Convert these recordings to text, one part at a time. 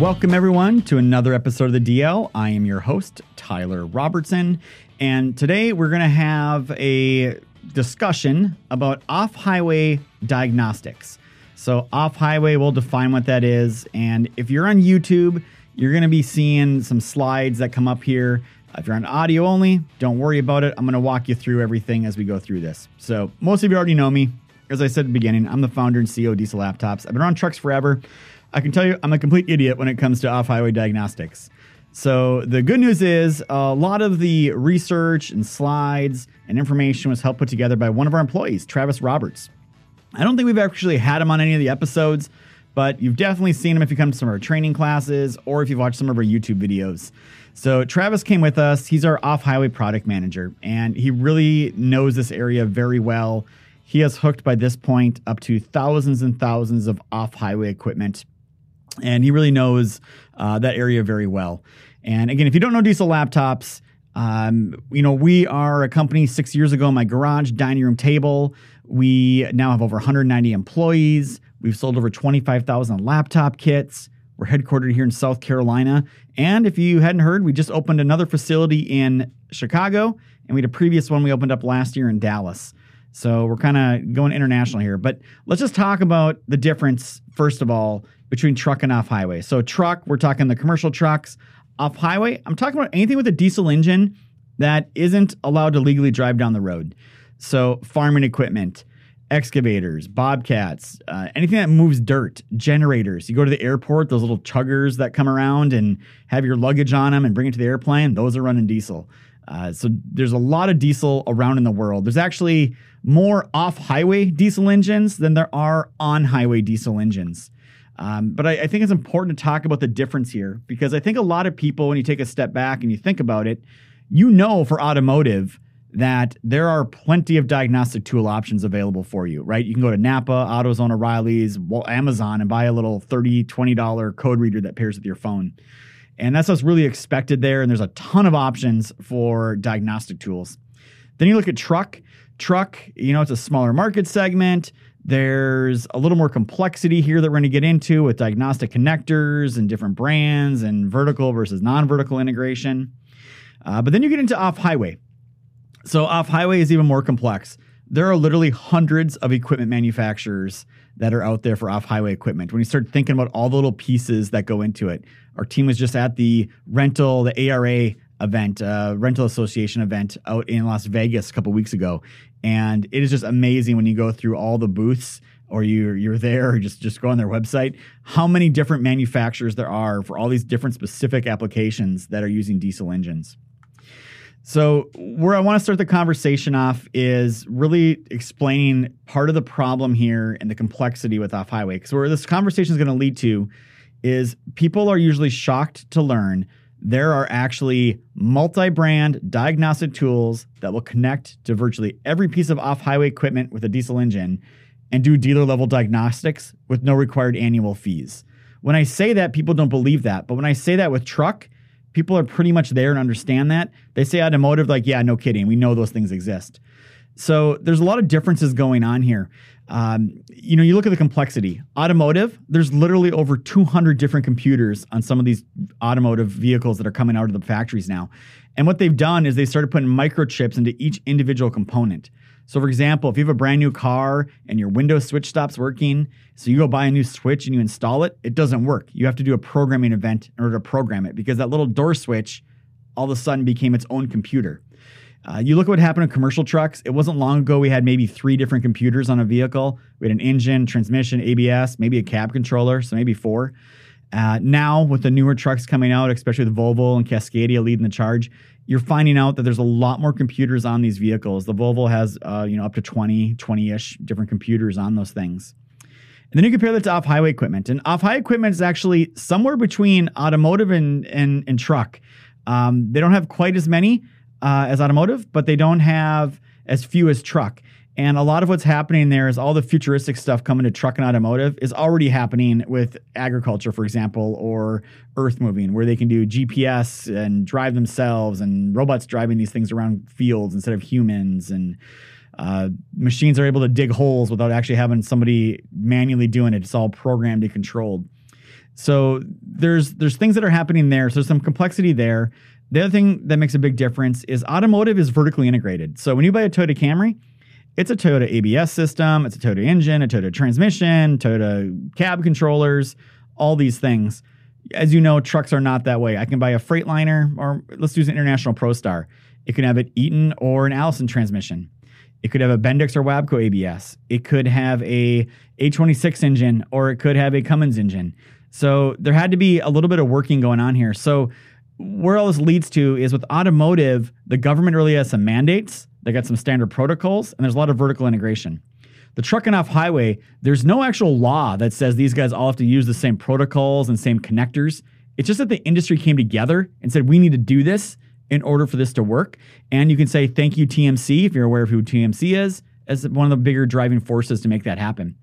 Welcome, everyone, to another episode of the DL. I am your host, Tyler Robertson, and today we're going to have a discussion about off highway diagnostics. So, off highway, we'll define what that is. And if you're on YouTube, you're going to be seeing some slides that come up here. If you're on audio only, don't worry about it. I'm going to walk you through everything as we go through this. So, most of you already know me. As I said at the beginning, I'm the founder and CEO of Diesel Laptops. I've been around trucks forever. I can tell you, I'm a complete idiot when it comes to off highway diagnostics. So, the good news is a lot of the research and slides and information was helped put together by one of our employees, Travis Roberts. I don't think we've actually had him on any of the episodes, but you've definitely seen him if you come to some of our training classes or if you've watched some of our YouTube videos. So, Travis came with us. He's our off highway product manager, and he really knows this area very well. He has hooked by this point up to thousands and thousands of off highway equipment, and he really knows uh, that area very well. And again, if you don't know diesel laptops, um, you know, we are a company six years ago in my garage, dining room table. We now have over 190 employees. We've sold over 25,000 laptop kits. We're headquartered here in South Carolina. And if you hadn't heard, we just opened another facility in Chicago, and we had a previous one we opened up last year in Dallas. So we're kind of going international here. But let's just talk about the difference, first of all, between truck and off highway. So, truck, we're talking the commercial trucks. Off highway, I'm talking about anything with a diesel engine that isn't allowed to legally drive down the road. So, farming equipment, excavators, bobcats, uh, anything that moves dirt, generators. You go to the airport, those little chuggers that come around and have your luggage on them and bring it to the airplane, those are running diesel. Uh, so there's a lot of diesel around in the world. There's actually more off highway diesel engines than there are on highway diesel engines. Um, but I, I think it's important to talk about the difference here because I think a lot of people, when you take a step back and you think about it, you know for automotive that there are plenty of diagnostic tool options available for you, right? You can go to Napa, AutoZone, O'Reilly's, well, Amazon, and buy a little $30, $20 code reader that pairs with your phone. And that's what's really expected there. And there's a ton of options for diagnostic tools. Then you look at truck. Truck, you know, it's a smaller market segment. There's a little more complexity here that we're going to get into with diagnostic connectors and different brands and vertical versus non vertical integration. Uh, but then you get into off highway. So, off highway is even more complex. There are literally hundreds of equipment manufacturers that are out there for off highway equipment. When you start thinking about all the little pieces that go into it, our team was just at the rental, the ARA event, uh, rental association event out in Las Vegas a couple weeks ago, and it is just amazing when you go through all the booths or you're you're there or just just go on their website how many different manufacturers there are for all these different specific applications that are using diesel engines so, where I want to start the conversation off is really explaining part of the problem here and the complexity with off highway. Because where this conversation is going to lead to is people are usually shocked to learn there are actually multi brand diagnostic tools that will connect to virtually every piece of off highway equipment with a diesel engine and do dealer level diagnostics with no required annual fees. When I say that, people don't believe that. But when I say that with truck, people are pretty much there and understand that. They say automotive, like, yeah, no kidding. We know those things exist. So there's a lot of differences going on here. Um, you know, you look at the complexity. Automotive, there's literally over 200 different computers on some of these automotive vehicles that are coming out of the factories now. And what they've done is they started putting microchips into each individual component. So, for example, if you have a brand new car and your Windows switch stops working, so you go buy a new switch and you install it, it doesn't work. You have to do a programming event in order to program it because that little door switch all of a sudden became its own computer. Uh, you look at what happened in commercial trucks. It wasn't long ago we had maybe three different computers on a vehicle. We had an engine, transmission, ABS, maybe a cab controller, so maybe four. Uh, now, with the newer trucks coming out, especially the Volvo and Cascadia leading the charge, you're finding out that there's a lot more computers on these vehicles. The Volvo has, uh, you know, up to 20, 20-ish different computers on those things. And then you compare that to off-highway equipment. And off-highway equipment is actually somewhere between automotive and, and, and truck. Um, they don't have quite as many uh, as automotive, but they don't have as few as truck. And a lot of what's happening there is all the futuristic stuff coming to truck and automotive is already happening with agriculture, for example, or earth moving, where they can do GPS and drive themselves and robots driving these things around fields instead of humans. And uh, machines are able to dig holes without actually having somebody manually doing it. It's all programmed and controlled. So there's there's things that are happening there. So there's some complexity there. The other thing that makes a big difference is automotive is vertically integrated. So when you buy a Toyota Camry, it's a Toyota ABS system, it's a Toyota engine, a Toyota transmission, Toyota cab controllers, all these things. As you know, trucks are not that way. I can buy a Freightliner, or let's use an International ProStar. It can have an Eaton or an Allison transmission. It could have a Bendix or Wabco ABS. It could have a A26 engine, or it could have a Cummins engine. So there had to be a little bit of working going on here. So where all this leads to is with automotive, the government really has some mandates. They got some standard protocols, and there's a lot of vertical integration. The truck and off highway, there's no actual law that says these guys all have to use the same protocols and same connectors. It's just that the industry came together and said, we need to do this in order for this to work. And you can say, thank you, TMC, if you're aware of who TMC is, as one of the bigger driving forces to make that happen.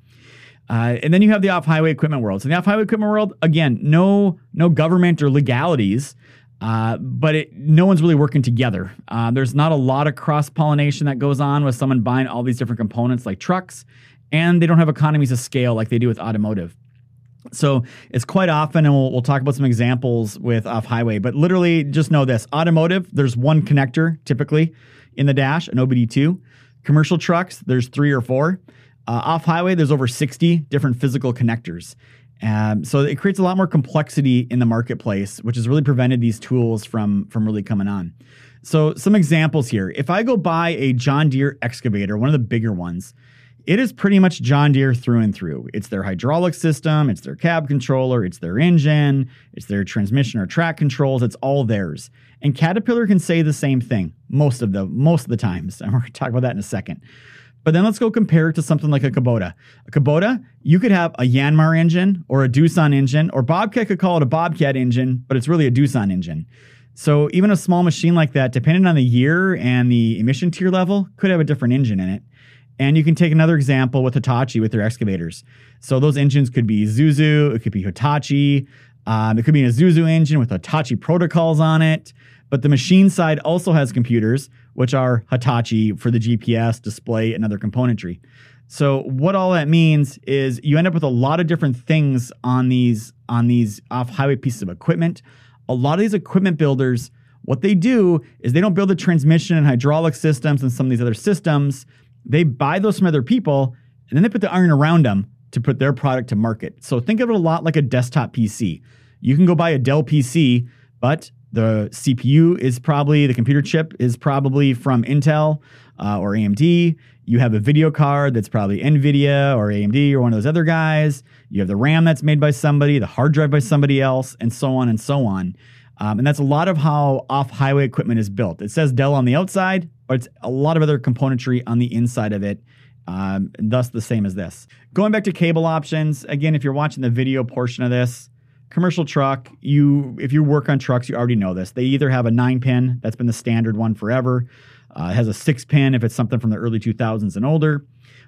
Uh, and then you have the off-highway equipment world. So the off-highway equipment world, again, no no government or legalities, uh, but it, no one's really working together. Uh, there's not a lot of cross pollination that goes on with someone buying all these different components like trucks, and they don't have economies of scale like they do with automotive. So it's quite often, and we'll, we'll talk about some examples with off highway, but literally just know this automotive, there's one connector typically in the dash, an OBD2. Commercial trucks, there's three or four. Uh, off highway, there's over 60 different physical connectors. Um, so it creates a lot more complexity in the marketplace, which has really prevented these tools from, from really coming on. So some examples here. If I go buy a John Deere excavator, one of the bigger ones, it is pretty much John Deere through and through. It's their hydraulic system, it's their cab controller, it's their engine, it's their transmission or track controls, it's all theirs. And Caterpillar can say the same thing most of the most of the times. And we're going to talk about that in a second. But then let's go compare it to something like a Kubota. A Kubota, you could have a Yanmar engine or a Doosan engine, or Bobcat could call it a Bobcat engine, but it's really a Doosan engine. So even a small machine like that, depending on the year and the emission tier level, could have a different engine in it. And you can take another example with Hitachi with their excavators. So those engines could be Isuzu, it could be Hitachi, um, it could be a Isuzu engine with Hitachi protocols on it. But the machine side also has computers, which are Hitachi for the GPS, display, and other componentry. So what all that means is you end up with a lot of different things on these on these off-highway pieces of equipment. A lot of these equipment builders, what they do is they don't build the transmission and hydraulic systems and some of these other systems. They buy those from other people and then they put the iron around them to put their product to market. So think of it a lot like a desktop PC. You can go buy a Dell PC, but the CPU is probably, the computer chip is probably from Intel uh, or AMD. You have a video card that's probably NVIDIA or AMD or one of those other guys. You have the RAM that's made by somebody, the hard drive by somebody else, and so on and so on. Um, and that's a lot of how off highway equipment is built. It says Dell on the outside, but it's a lot of other componentry on the inside of it. Um, thus, the same as this. Going back to cable options, again, if you're watching the video portion of this, commercial truck, you if you work on trucks, you already know this. They either have a nine pin, that's been the standard one forever. Uh, it has a six pin if it's something from the early 2000s and older,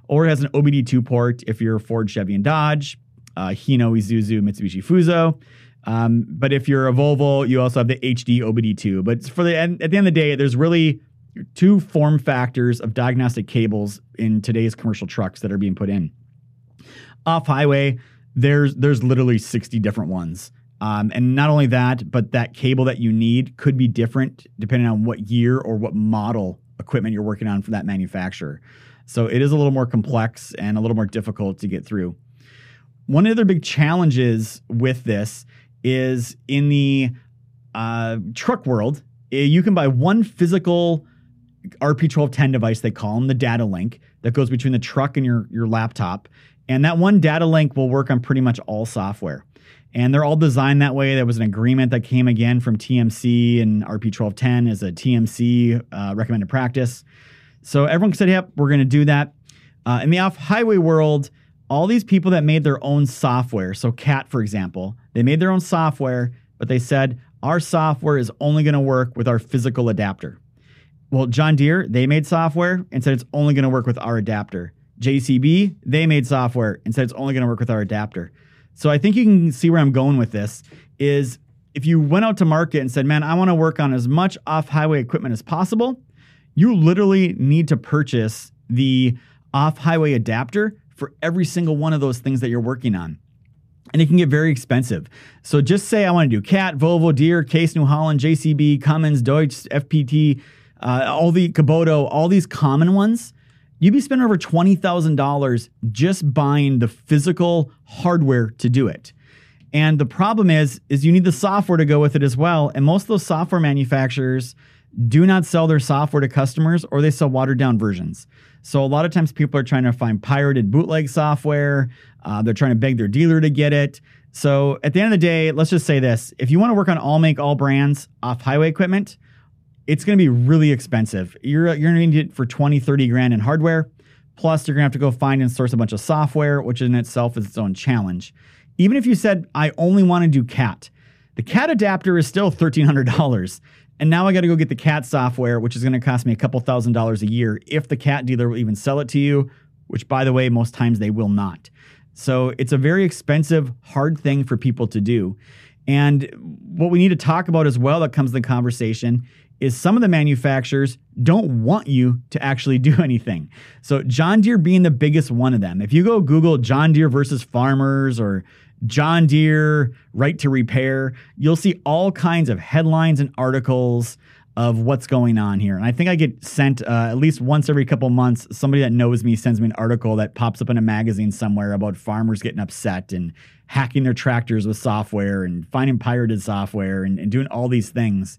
or it has an OBD2 port if you're Ford, Chevy, and Dodge, uh, Hino, Isuzu, Mitsubishi, Fuso. Um, but if you're a Volvo, you also have the HD OBD2. But for the at the end of the day, there's really two form factors of diagnostic cables in today's commercial trucks that are being put in. Off highway, there's there's literally 60 different ones. Um, and not only that, but that cable that you need could be different depending on what year or what model equipment you're working on for that manufacturer. So it is a little more complex and a little more difficult to get through. One of the other big challenges with this is in the uh, truck world, eh, you can buy one physical RP1210 device, they call them the data link, that goes between the truck and your, your laptop. And that one data link will work on pretty much all software. And they're all designed that way. There was an agreement that came again from TMC and RP1210 as a TMC uh, recommended practice. So everyone said, yep, we're going to do that. Uh, in the off highway world, all these people that made their own software, so CAT, for example, they made their own software, but they said, our software is only going to work with our physical adapter. Well, John Deere, they made software and said it's only going to work with our adapter. JCB, they made software and said it's only going to work with our adapter. So I think you can see where I'm going with this is if you went out to market and said, "Man, I want to work on as much off-highway equipment as possible," you literally need to purchase the off-highway adapter for every single one of those things that you're working on. and it can get very expensive. So just say I want to do CAT, Volvo, Deere, Case New Holland, JCB, Cummins, Deutz, FPT, uh, all the Kubota, all these common ones. You'd be spending over $20,000 just buying the physical hardware to do it. And the problem is, is you need the software to go with it as well. And most of those software manufacturers do not sell their software to customers or they sell watered down versions. So a lot of times people are trying to find pirated bootleg software. Uh, they're trying to beg their dealer to get it. So at the end of the day, let's just say this: if you want to work on all make all brands off highway equipment, it's going to be really expensive. You're you're going to need it for 20, 30 grand in hardware. Plus, you're going to have to go find and source a bunch of software, which in itself is its own challenge. Even if you said I only want to do CAT, the CAT adapter is still $1,300. And now I got to go get the CAT software, which is going to cost me a couple thousand dollars a year if the CAT dealer will even sell it to you, which, by the way, most times they will not. So it's a very expensive, hard thing for people to do. And what we need to talk about as well that comes in the conversation is some of the manufacturers don't want you to actually do anything. So John Deere being the biggest one of them. If you go Google John Deere versus farmers or John Deere right to repair, you'll see all kinds of headlines and articles of what's going on here. And I think I get sent uh, at least once every couple months, somebody that knows me sends me an article that pops up in a magazine somewhere about farmers getting upset and hacking their tractors with software and finding pirated software and, and doing all these things.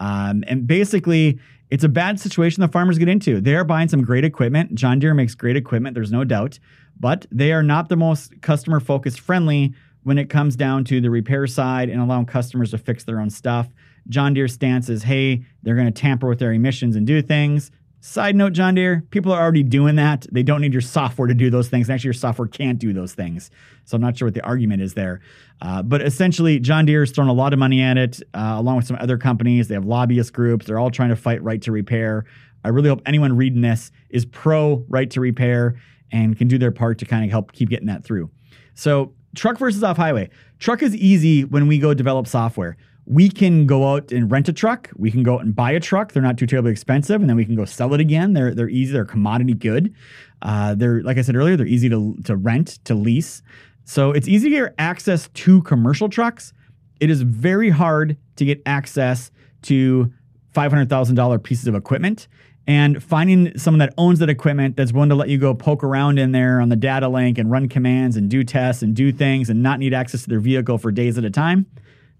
Um, and basically, it's a bad situation the farmers get into. They are buying some great equipment. John Deere makes great equipment, there's no doubt, but they are not the most customer focused friendly when it comes down to the repair side and allowing customers to fix their own stuff. John Deere's stance is hey, they're going to tamper with their emissions and do things. Side note, John Deere, people are already doing that. They don't need your software to do those things. Actually, your software can't do those things. So I'm not sure what the argument is there. Uh, but essentially, John Deere has thrown a lot of money at it, uh, along with some other companies. They have lobbyist groups. They're all trying to fight right to repair. I really hope anyone reading this is pro right to repair and can do their part to kind of help keep getting that through. So, truck versus off highway. Truck is easy when we go develop software we can go out and rent a truck. We can go out and buy a truck. They're not too terribly expensive, and then we can go sell it again. They're they're easy. They're commodity good. Uh, they're like I said earlier. They're easy to to rent to lease. So it's easy to get access to commercial trucks. It is very hard to get access to five hundred thousand dollar pieces of equipment. And finding someone that owns that equipment that's willing to let you go poke around in there on the data link and run commands and do tests and do things and not need access to their vehicle for days at a time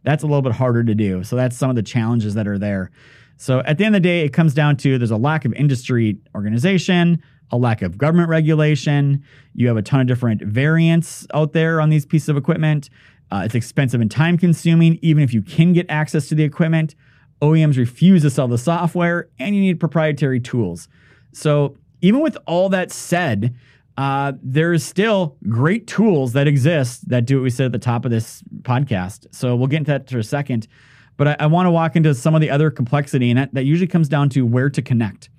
that's a little bit harder to do. So that's some of the challenges that are there. So at the end of the day, it comes down to there's a lack of industry organization, a lack of government regulation. You have a ton of different variants out there on these pieces of equipment. Uh, it's expensive and time consuming, even if you can get access to the equipment. OEMs refuse to sell the software, and you need proprietary tools. So, even with all that said, uh, there's still great tools that exist that do what we said at the top of this podcast. So we'll get into that for a second. But I, I want to walk into some of the other complexity, and that, that usually comes down to where to connect.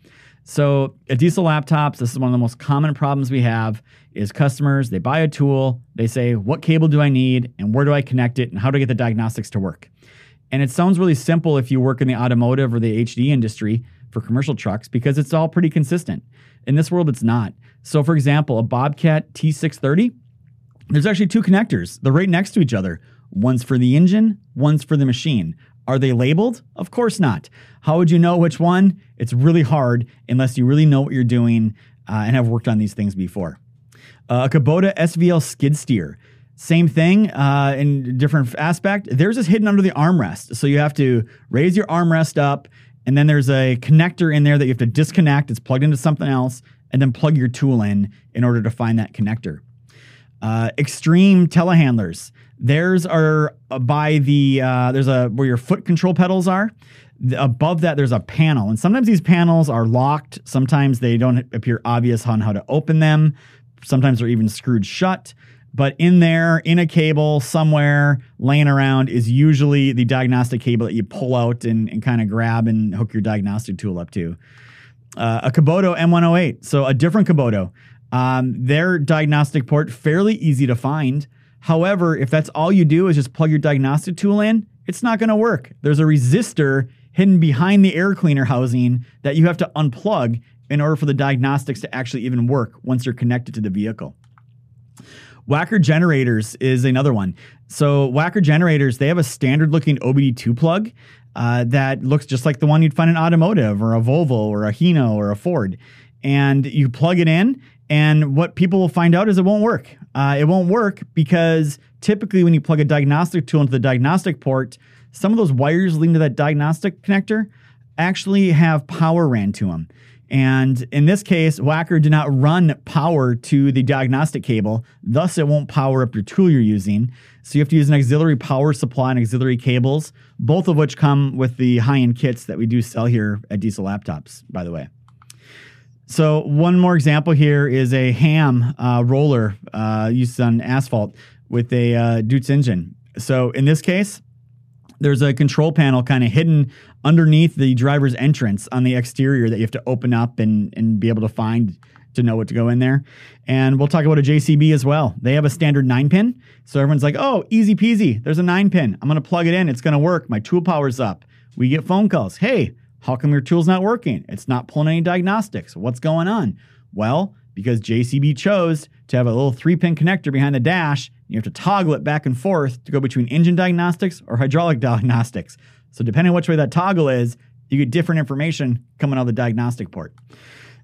So at diesel laptops, this is one of the most common problems we have is customers, they buy a tool, they say, what cable do I need and where do I connect it and how do I get the diagnostics to work? And it sounds really simple if you work in the automotive or the HD industry for commercial trucks because it's all pretty consistent. In this world, it's not. So, for example, a Bobcat T630, there's actually two connectors. They're right next to each other. One's for the engine, one's for the machine. Are they labeled? Of course not. How would you know which one? It's really hard unless you really know what you're doing uh, and have worked on these things before. Uh, a Kubota SVL skid steer. Same thing uh, in different aspect. Theirs is hidden under the armrest. So you have to raise your armrest up, and then there's a connector in there that you have to disconnect. It's plugged into something else and then plug your tool in in order to find that connector. Uh, Xtreme telehandlers. Theirs are by the uh, there's a where your foot control pedals are. Above that, there's a panel, and sometimes these panels are locked. Sometimes they don't appear obvious on how to open them. Sometimes they're even screwed shut. But in there, in a cable somewhere laying around, is usually the diagnostic cable that you pull out and, and kind of grab and hook your diagnostic tool up to uh, a Kubota M108. So a different Kubota. Um, their diagnostic port fairly easy to find. However, if that's all you do is just plug your diagnostic tool in, it's not going to work. There's a resistor hidden behind the air cleaner housing that you have to unplug in order for the diagnostics to actually even work once you're connected to the vehicle. Wacker Generators is another one. So Wacker Generators, they have a standard looking OBD2 plug uh, that looks just like the one you'd find in automotive or a Volvo or a Hino or a Ford. And you plug it in, and what people will find out is it won't work. Uh, it won't work because typically when you plug a diagnostic tool into the diagnostic port, some of those wires leading to that diagnostic connector actually have power ran to them. And in this case, Wacker did not run power to the diagnostic cable, thus, it won't power up your tool you're using. So you have to use an auxiliary power supply and auxiliary cables, both of which come with the high end kits that we do sell here at Diesel Laptops, by the way. So, one more example here is a Hamm uh, roller uh, used on asphalt with a uh, Deutz engine. So, in this case, there's a control panel kind of hidden underneath the driver's entrance on the exterior that you have to open up and, and be able to find to know what to go in there. And we'll talk about a JCB as well. They have a standard nine pin. So everyone's like, oh, easy peasy. There's a nine pin. I'm going to plug it in. It's going to work. My tool power's up. We get phone calls. Hey, how come your tool's not working? It's not pulling any diagnostics. What's going on? Well, because JCB chose to have a little three pin connector behind the dash. You have to toggle it back and forth to go between engine diagnostics or hydraulic diagnostics. So, depending on which way that toggle is, you get different information coming out of the diagnostic port.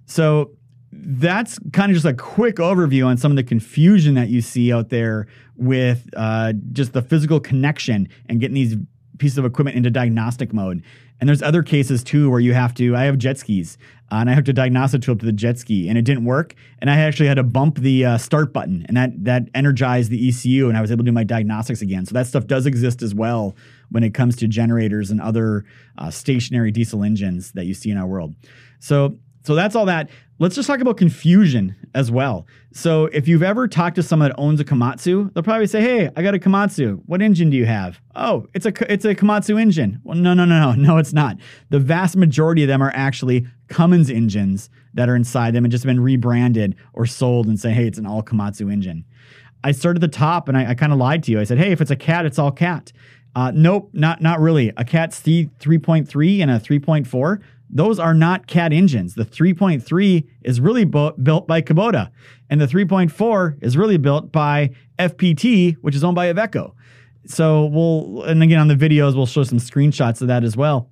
So, that's kind of just a quick overview on some of the confusion that you see out there with uh, just the physical connection and getting these pieces of equipment into diagnostic mode. And there's other cases too where you have to. I have jet skis, uh, and I diagnose a tool to the jet ski, and it didn't work. And I actually had to bump the uh, start button, and that that energized the ECU, and I was able to do my diagnostics again. So that stuff does exist as well when it comes to generators and other uh, stationary diesel engines that you see in our world. So so that's all that. Let's just talk about confusion as well. So, if you've ever talked to someone that owns a Komatsu, they'll probably say, "Hey, I got a Komatsu. What engine do you have?" "Oh, it's a it's a Komatsu engine." Well, no, no, no, no, no, it's not. The vast majority of them are actually Cummins engines that are inside them and just been rebranded or sold and say, "Hey, it's an all Komatsu engine." I started at the top and I, I kind of lied to you. I said, "Hey, if it's a cat, it's all cat." Uh, nope, not not really. A cat C 3.3 and a 3.4 those are not CAT engines. The 3.3 is really built by Kubota, and the 3.4 is really built by FPT, which is owned by Iveco. So we'll, and again on the videos, we'll show some screenshots of that as well.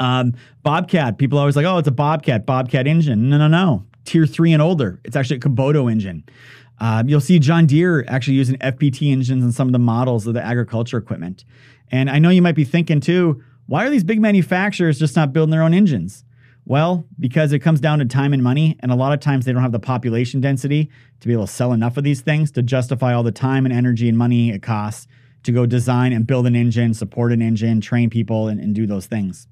Um, Bobcat, people are always like, oh, it's a Bobcat, Bobcat engine. No, no, no. Tier three and older. It's actually a Kubota engine. Uh, you'll see John Deere actually using FPT engines in some of the models of the agriculture equipment. And I know you might be thinking too, why are these big manufacturers just not building their own engines? Well, because it comes down to time and money, and a lot of times they don't have the population density to be able to sell enough of these things to justify all the time and energy and money it costs to go design and build an engine, support an engine, train people, and, and do those things.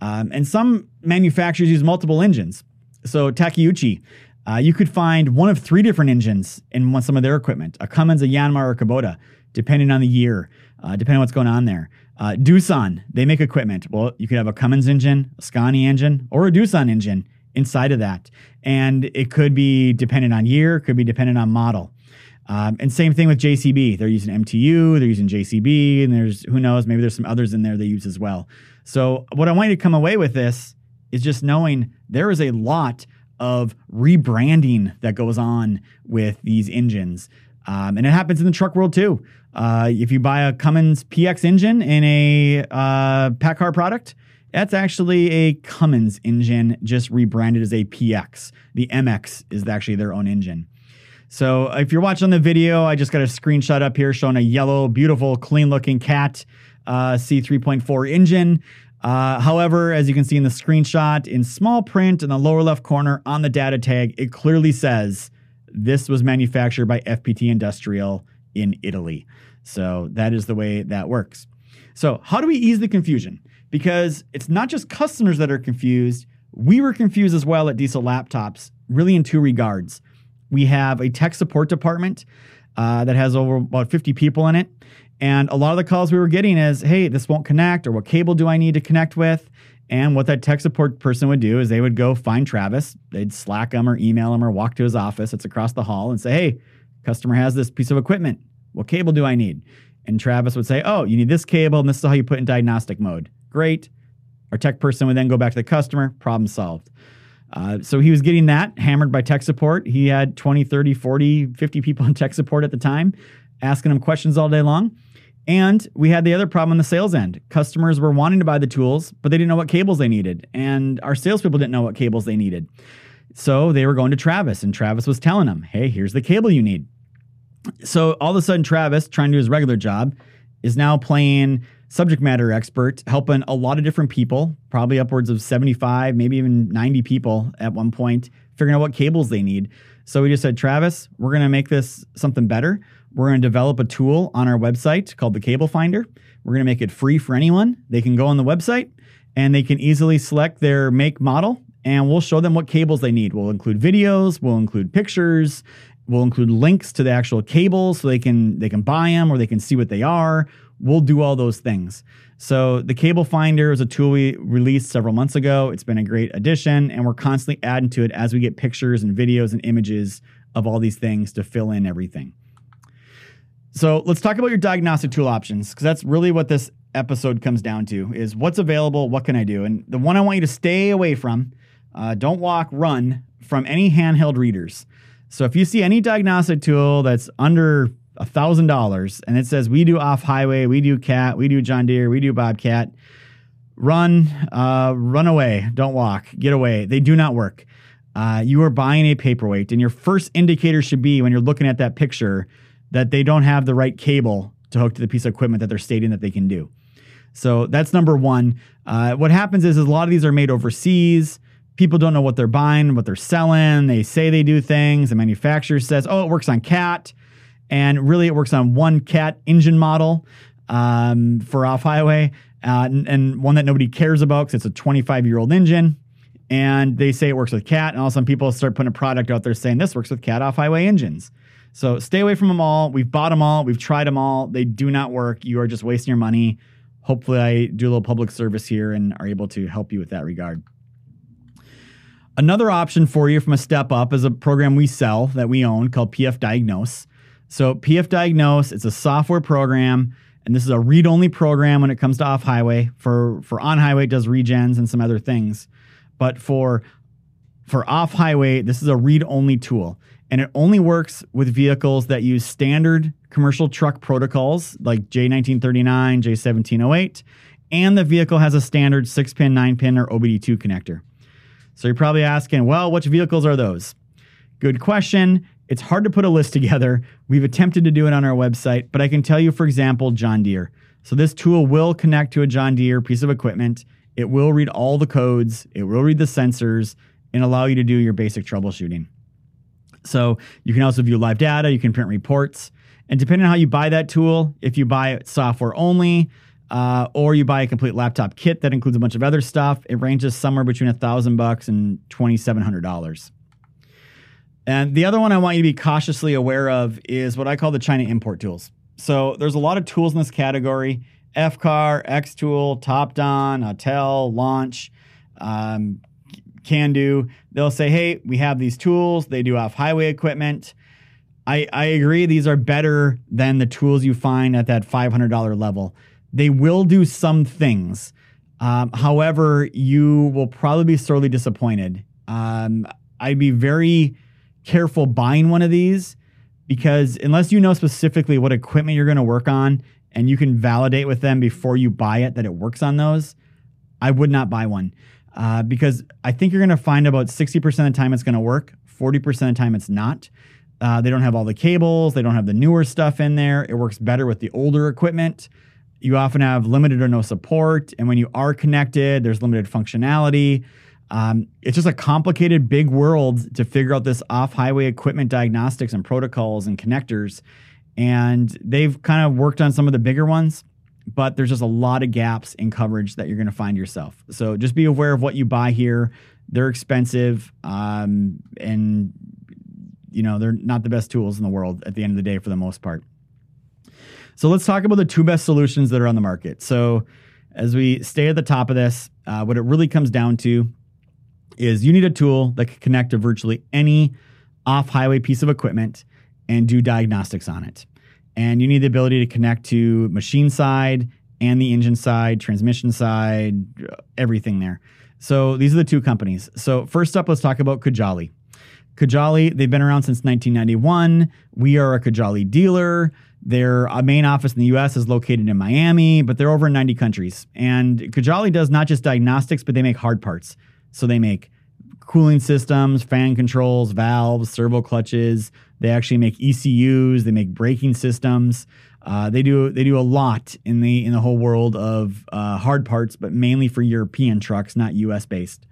Um, and some manufacturers use multiple engines. So Takeuchi, uh, you could find one of three different engines in one, some of their equipment: a Cummins, a Yanmar, or a Kubota, depending on the year, uh, depending on what's going on there. Uh, Doosan, they make equipment. Well, you could have a Cummins engine, a Scania engine, or a Doosan engine inside of that. And it could be dependent on year, could be dependent on model. Um, and same thing with JCB. They're using MTU, they're using JCB, and there's who knows, maybe there's some others in there they use as well. So, what I want you to come away with this is just knowing there is a lot of rebranding that goes on with these engines. Um, and it happens in the truck world too. Uh, if you buy a Cummins PX engine in a uh, PACCAR product, that's actually a Cummins engine, just rebranded as a PX. The MX is actually their own engine. So if you're watching the video, I just got a screenshot up here showing a yellow, beautiful, clean looking cat uh, C3.4 engine. Uh, however, as you can see in the screenshot, in small print in the lower left corner on the data tag, it clearly says this was manufactured by FPT Industrial in Italy. So that is the way that works. So, how do we ease the confusion? Because it's not just customers that are confused. We were confused as well at Diesel Laptops, really in two regards. We have a tech support department uh, that has over about 50 people in it. And a lot of the calls we were getting is, hey, this won't connect, or what cable do I need to connect with? And what that tech support person would do is they would go find Travis, they'd Slack him or email him or walk to his office, it's across the hall, and say, hey, customer has this piece of equipment. What cable do I need? And Travis would say, Oh, you need this cable, and this is how you put in diagnostic mode. Great. Our tech person would then go back to the customer, problem solved. Uh, so he was getting that hammered by tech support. He had 20, 30, 40, 50 people in tech support at the time asking him questions all day long. And we had the other problem on the sales end. Customers were wanting to buy the tools, but they didn't know what cables they needed. And our salespeople didn't know what cables they needed. So they were going to Travis, and Travis was telling them, hey, here's the cable you need. So all of a sudden, Travis, trying to do his regular job, is now playing subject matter expert, helping a lot of different people, probably upwards of 75, maybe even 90 people at one point, figuring out what cables they need. So we just said, Travis, we're going to make this something better. We're going to develop a tool on our website called the Cable Finder. We're going to make it free for anyone. They can go on the website and they can easily select their make model and we'll show them what cables they need. We'll include videos, we'll include pictures, we'll include links to the actual cables so they can they can buy them or they can see what they are. We'll do all those things. So the Cable Finder is a tool we released several months ago. It's been a great addition and we're constantly adding to it as we get pictures and videos and images of all these things to fill in everything. So let's talk about your diagnostic tool options because that's really what this episode comes down to is what's available, what can I do? And the one I want you to stay away from, uh, don't walk, run from any handheld readers. So if you see any diagnostic tool that's under a thousand dollars and it says we do off highway, we do cat, we do John Deere, we do Bobcat, run, uh, run away, don't walk, get away. They do not work. Uh, you are buying a paperweight, and your first indicator should be when you're looking at that picture that they don't have the right cable to hook to the piece of equipment that they're stating that they can do. So that's number one. Uh, what happens is, is a lot of these are made overseas people don't know what they're buying, what they're selling. They say they do things. The manufacturer says, oh, it works on cat. And really, it works on one cat engine model um, for off highway uh, and, and, one that nobody cares about because it's a 25 year old engine. And they say it works with cat. And all of a sudden, people start putting a product out there saying this works with cat off highway engines. So stay away from them all. We've bought them all. We've tried them all. They do not work. You are just wasting your money. Hopefully, I do a little public service here and are able to help you with that regard. Another option for you from a step up is a program we sell that we own called PF Diagnose. So PF Diagnose, it's a software program, and this is a read-only program when it comes to off-highway. For for on-highway, it does regens and some other things, but for for off-highway, this is a read-only tool, and it only works with vehicles that use standard commercial truck protocols like J1939, J1708, and the vehicle has a standard six-pin, nine-pin, or OBD2 connector. So you're probably asking, well, which vehicles are those? Good question. It's hard to put a list together. We've attempted to do it on our website, but I can tell you, for example, John Deere. So this tool will connect to a John Deere piece of equipment. It will read all the codes, it will read the sensors, and allow you to do your basic troubleshooting. So you can also view live data, you can print reports. And depending on how you buy that tool, if you buy software only, uh, or you buy a complete laptop kit that includes a bunch of other stuff. It ranges somewhere between a thousand bucks and twenty seven hundred dollars. And the other one I want you to be cautiously aware of is what I call the China import tools. So there's a lot of tools in this category: FCAR, Xtool, TopDon, Autel, Launch, um, CANDO. They'll say, "Hey, we have these tools. They do off-highway equipment." I, I agree; these are better than the tools you find at that $500 level. They will do some things. Um, however, you will probably be sorely disappointed. Um, I'd be very careful buying one of these because unless you know specifically what equipment you're going to work on and you can validate with them before you buy it that it works on those, I would not buy one. Uh, because I think you're going to find about 60% of the time it's going to work, 40% of the time it's not. Uh, they don't have all the cables, they don't have the newer stuff in there. It works better with the older equipment you often have limited or no support. And when you are connected, there's limited functionality. Um, it's just a complicated, big world to figure out this off highway equipment diagnostics and protocols and connectors. And they've kind of worked on some of the bigger ones, but there's just a lot of gaps in coverage that you're going to find yourself. So just be aware of what you buy here. They're expensive, um, and you know they're not the best tools in the world at the end of the day for the most part. So let's talk about the two best solutions that are on the market. So as we stay at the top of this, uh, what it really comes down to is you need a tool that can connect to virtually any off highway piece of equipment and do diagnostics on it. And you need the ability to connect to machine side and the engine side, transmission side, everything there. So these are the two companies. So first up, let's talk about Cojali. Cojali, they've been around since 1991. We are a Cojali dealer. Their uh, main office in the US is located in Miami, but they're over in 90 countries. And Cojali does not just diagnostics, but they make hard parts. So they make cooling systems, fan controls, valves, servo clutches. They actually make ECUs, they make braking systems. Uh, they do they do a lot in the in the whole world of uh, hard parts, but mainly for European trucks, not U.S. based.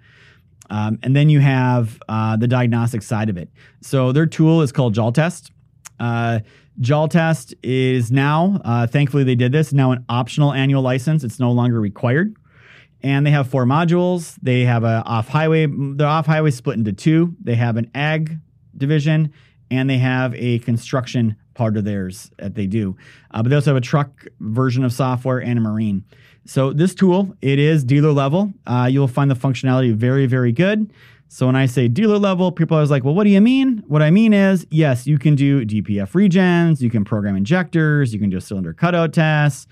Um, and then you have uh, the diagnostic side of it. So their tool is called Jaltest. Uh, Jaltest is now, uh, thankfully they did this, now an optional annual license. It's no longer required. And they have four modules. They have a off highway. The off highway split into two. They have an ag division and they have a construction part of theirs that they do. Uh, but they also have a truck version of software and a marine. So this tool, it is dealer level. Uh, you'll find the functionality very, very good. So when I say dealer level, people are always like, well, what do you mean? What I mean is, yes, you can do DPF regens, you can program injectors, you can do cylinder cutout tests,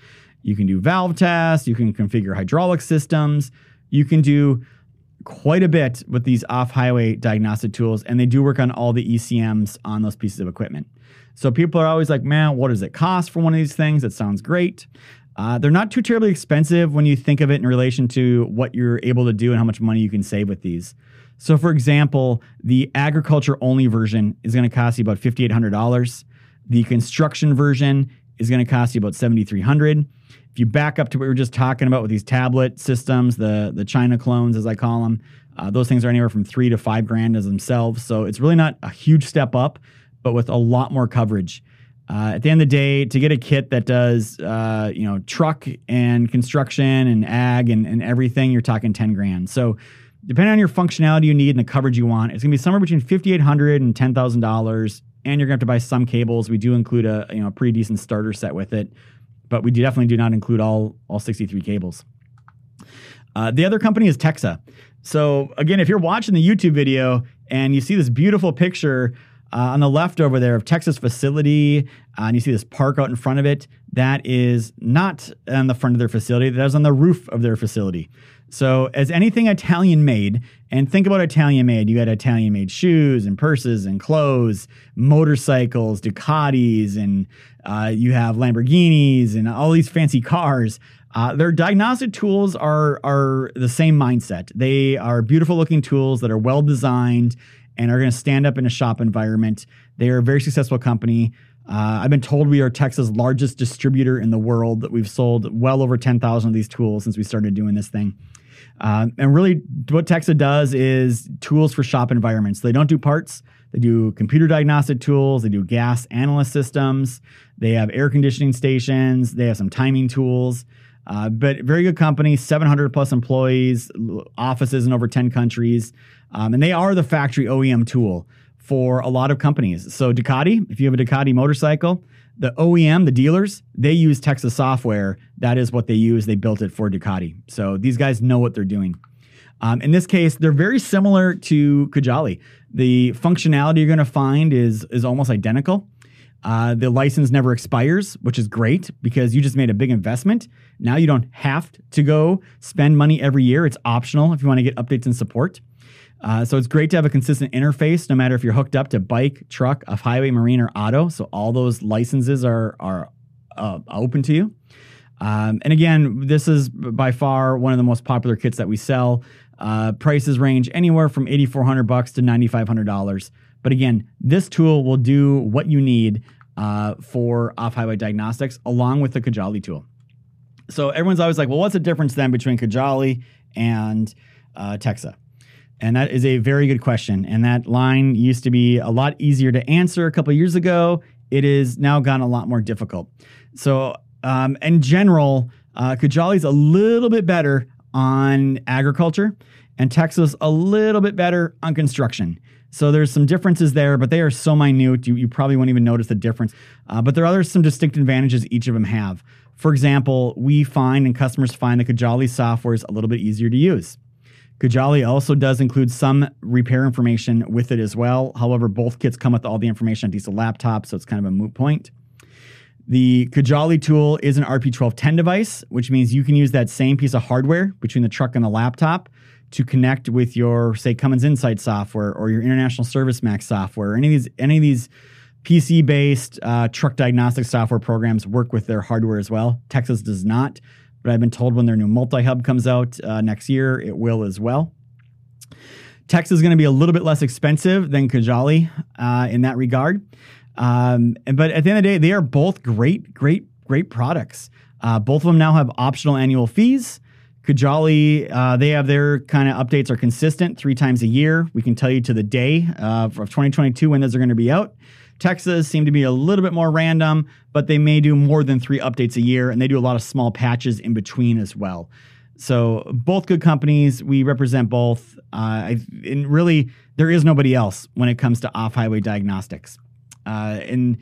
you can do valve tests, you can configure hydraulic systems, you can do quite a bit with these off highway diagnostic tools, and they do work on all the ECMs on those pieces of equipment. So people are always like, man, what does it cost for one of these things? It sounds great. Uh, they're not too terribly expensive when you think of it in relation to what you're able to do and how much money you can save with these. So, for example, the agriculture only version is going to cost you about $5,800. The construction version is going to cost you about $7,300. If you back up to what we were just talking about with these tablet systems, the, the China clones, as I call them, uh, those things are anywhere from three to five grand as themselves. So, it's really not a huge step up but with a lot more coverage. Uh, at the end of the day, to get a kit that does, uh, you know, truck and construction and ag and, and everything, you're talking 10 grand. So, depending on your functionality you need and the coverage you want, it's going to be somewhere between fifty eight hundred and ten thousand dollars. and $10,000. And you're going to have to buy some cables. We do include a, you know, a pretty decent starter set with it, but we definitely do not include all, all 63 cables. Uh, the other company is Texa. So, again, if you're watching the YouTube video and you see this beautiful picture uh, on the left over there of Texa's facility, uh, and you see this park out in front of it. That is not on the front of their facility. That is on the roof of their facility. So, as anything Italian made, and think about Italian made, you got Italian made shoes and purses and clothes, motorcycles, Ducatis, and uh, you have Lamborghinis and all these fancy cars. Uh, their diagnostic tools are are the same mindset. They are beautiful looking tools that are well designed and are going to stand up in a shop environment. They are a very successful company. Uh, I've been told we are Texa's largest distributor in the world. That we've sold well over 10,000 of these tools since we started doing this thing. Uh, and really, what Texa does is tools for shop environments. They don't do parts. They do computer diagnostic tools. They do gas analyst systems. They have air conditioning stations. They have some timing tools. Uh, but very good company, 700 plus employees, offices in over 10 countries. Um, and they are the factory OEM tool for a lot of companies. So Ducati, if you have a Ducati motorcycle, the OEM, the dealers, they use Texa's software. That is what they use. They built it for Ducati. So these guys know what they're doing. Um, in this case, they're very similar to Cojali. The functionality you're going to find is is almost identical. Uh, the license never expires, which is great because you just made a big investment. Now you don't have to go spend money every year. It's optional if you want to get updates and support. Uh, so it's great to have a consistent interface, no matter if you're hooked up to bike, truck, off highway, marine, or auto. So all those licenses are are uh, open to you. Um, and again, this is by far one of the most popular kits that we sell. Uh, prices range anywhere from eighty four hundred bucks to ninety five hundred dollars. But again, this tool will do what you need uh, for off highway diagnostics, along with the Cojali tool. So everyone's always like, "Well, what's the difference then between Cojali and uh, Texa?" And that is a very good question. And that line used to be a lot easier to answer a couple years ago. It is now gotten a lot more difficult. So, um, in general, uh, Cojali's a little bit better on agriculture, and Texa's a little bit better on construction. So there's some differences there, but they are so minute you, you probably won't even notice the difference. Uh, but there are other some distinct advantages each of them have. For example, we find and customers find that Kajali software is a little bit easier to use. Cojali also does include some repair information with it as well. However, both kits come with all the information on diesel laptops, so it's kind of a moot point. The Cojali tool is an RP1210 device, which means you can use that same piece of hardware between the truck and the laptop to connect with your, say, Cummins INSITE software or your International ServiceMaxx software, or any of these, any of these PC based uh, truck diagnostic software programs work with their hardware as well. Texas does not, but I've been told when their new multi hub comes out uh, next year, it will as well. Texa's is going to be a little bit less expensive than Cojali uh, in that regard. Um, but at the end of the day, they are both great, great, great products. Uh, both of them now have optional annual fees. Cojali, uh, they have their kind of updates are consistent three times a year. We can tell you to the day uh, of 2022 when those are going to be out. Texa's seem to be a little bit more random, but they may do more than three updates a year, and they do a lot of small patches in between as well. So both good companies. We represent both. Uh, and really, there is nobody else when it comes to off-highway diagnostics, uh, and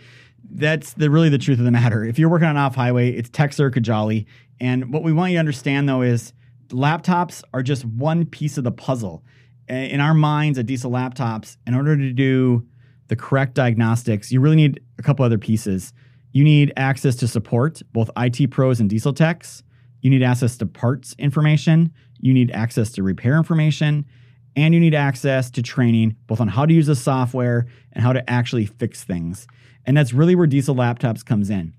that's the really the truth of the matter. If you're working on off-highway, it's Texa or Cojali. And what we want you to understand though is laptops are just one piece of the puzzle. In our minds at Diesel Laptops, in order to do the correct diagnostics, you really need a couple other pieces. You need access to support, both IT pros and diesel techs. You need access to parts information. You need access to repair information. And you need access to training, both on how to use the software and how to actually fix things. And that's really where Diesel Laptops comes in.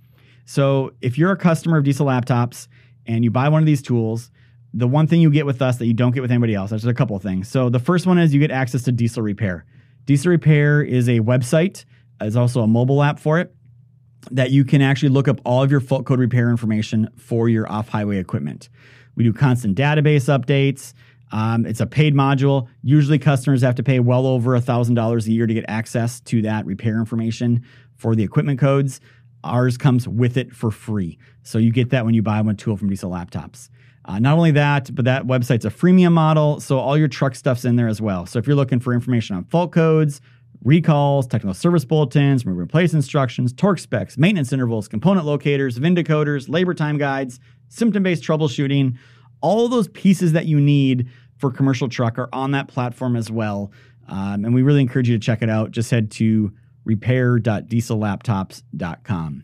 So if you're a customer of Diesel Laptops and you buy one of these tools, the one thing you get with us that you don't get with anybody else, there's a couple of things. So the first one is you get access to Diesel Repair. Diesel Repair is a website, there's also a mobile app for it that you can actually look up all of your fault code repair information for your off highway equipment. We do constant database updates. Um, it's a paid module. Usually, customers have to pay well over $1,000 a year to get access to that repair information for the equipment codes. Ours comes with it for free. So you get that when you buy one tool from Diesel Laptops. Uh, not only that, but that website's a freemium model, so all your truck stuff's in there as well. So if you're looking for information on fault codes, recalls, technical service bulletins, remove replace instructions, torque specs, maintenance intervals, component locators, VIN decoders, labor time guides, symptom-based troubleshooting, all those pieces that you need for commercial truck are on that platform as well. Um, and we really encourage you to check it out. Just head to repair.diesellaptops.com.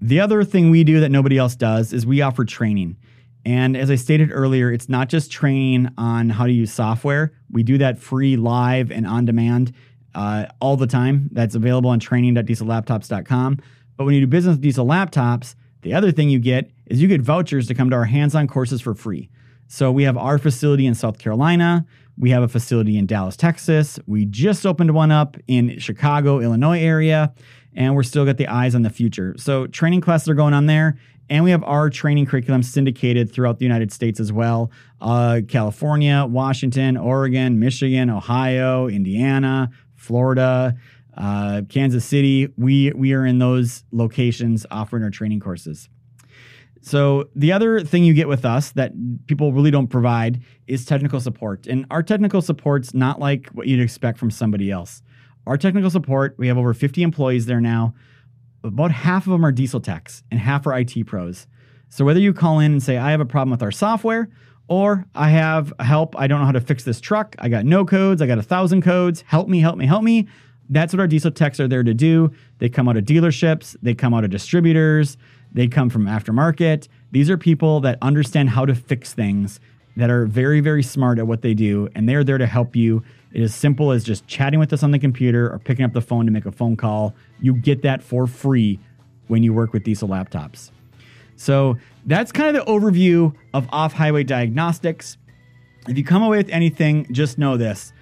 The other thing we do that nobody else does is we offer training. And as I stated earlier, it's not just training on how to use software. We do that free, live, and on demand uh, all the time. That's available on training.diesellaptops.com. But when you do business with diesel laptops, the other thing you get is you get vouchers to come to our hands on courses for free. So we have our facility in South Carolina. We have a facility in Dallas, Texas. We just opened one up in Chicago, Illinois area and we're still got the eyes on the future. So training classes are going on there. And we have our training curriculum syndicated throughout the United States as well uh, California, Washington, Oregon, Michigan, Ohio, Indiana, Florida, uh, Kansas City. We, we are in those locations offering our training courses. So, the other thing you get with us that people really don't provide is technical support. And our technical support's not like what you'd expect from somebody else. Our technical support, we have over 50 employees there now. About half of them are diesel techs and half are IT pros. So whether you call in and say, I have a problem with our software, or I have help, I don't know how to fix this truck, I got no codes, I got a thousand codes, help me, help me, help me. That's what our diesel techs are there to do. They come out of dealerships, they come out of distributors, they come from aftermarket. These are people that understand how to fix things, that are very, very smart at what they do, and they're there to help you it is simple as just chatting with us on the computer or picking up the phone to make a phone call. You get that for free when you work with diesel laptops. So that's kind of the overview of off highway diagnostics. If you come away with anything, just know this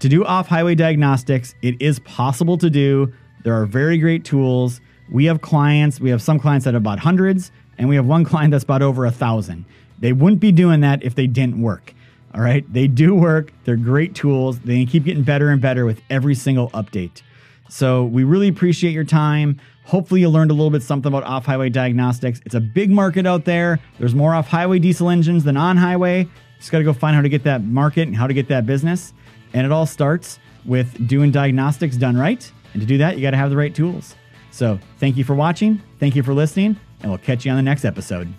to do off highway diagnostics, it is possible to do. There are very great tools. We have clients, we have some clients that have bought hundreds, and we have one client that's bought over a thousand. They wouldn't be doing that if they didn't work. All right. They do work. They're great tools. They keep getting better and better with every single update. So we really appreciate your time. Hopefully, you learned a little bit something about off highway diagnostics. It's a big market out there. There's more off highway diesel engines than on highway. Just got to go find how to get that market and how to get that business. And it all starts with doing diagnostics done right. And to do that, you got to have the right tools. So thank you for watching. Thank you for listening. And we'll catch you on the next episode.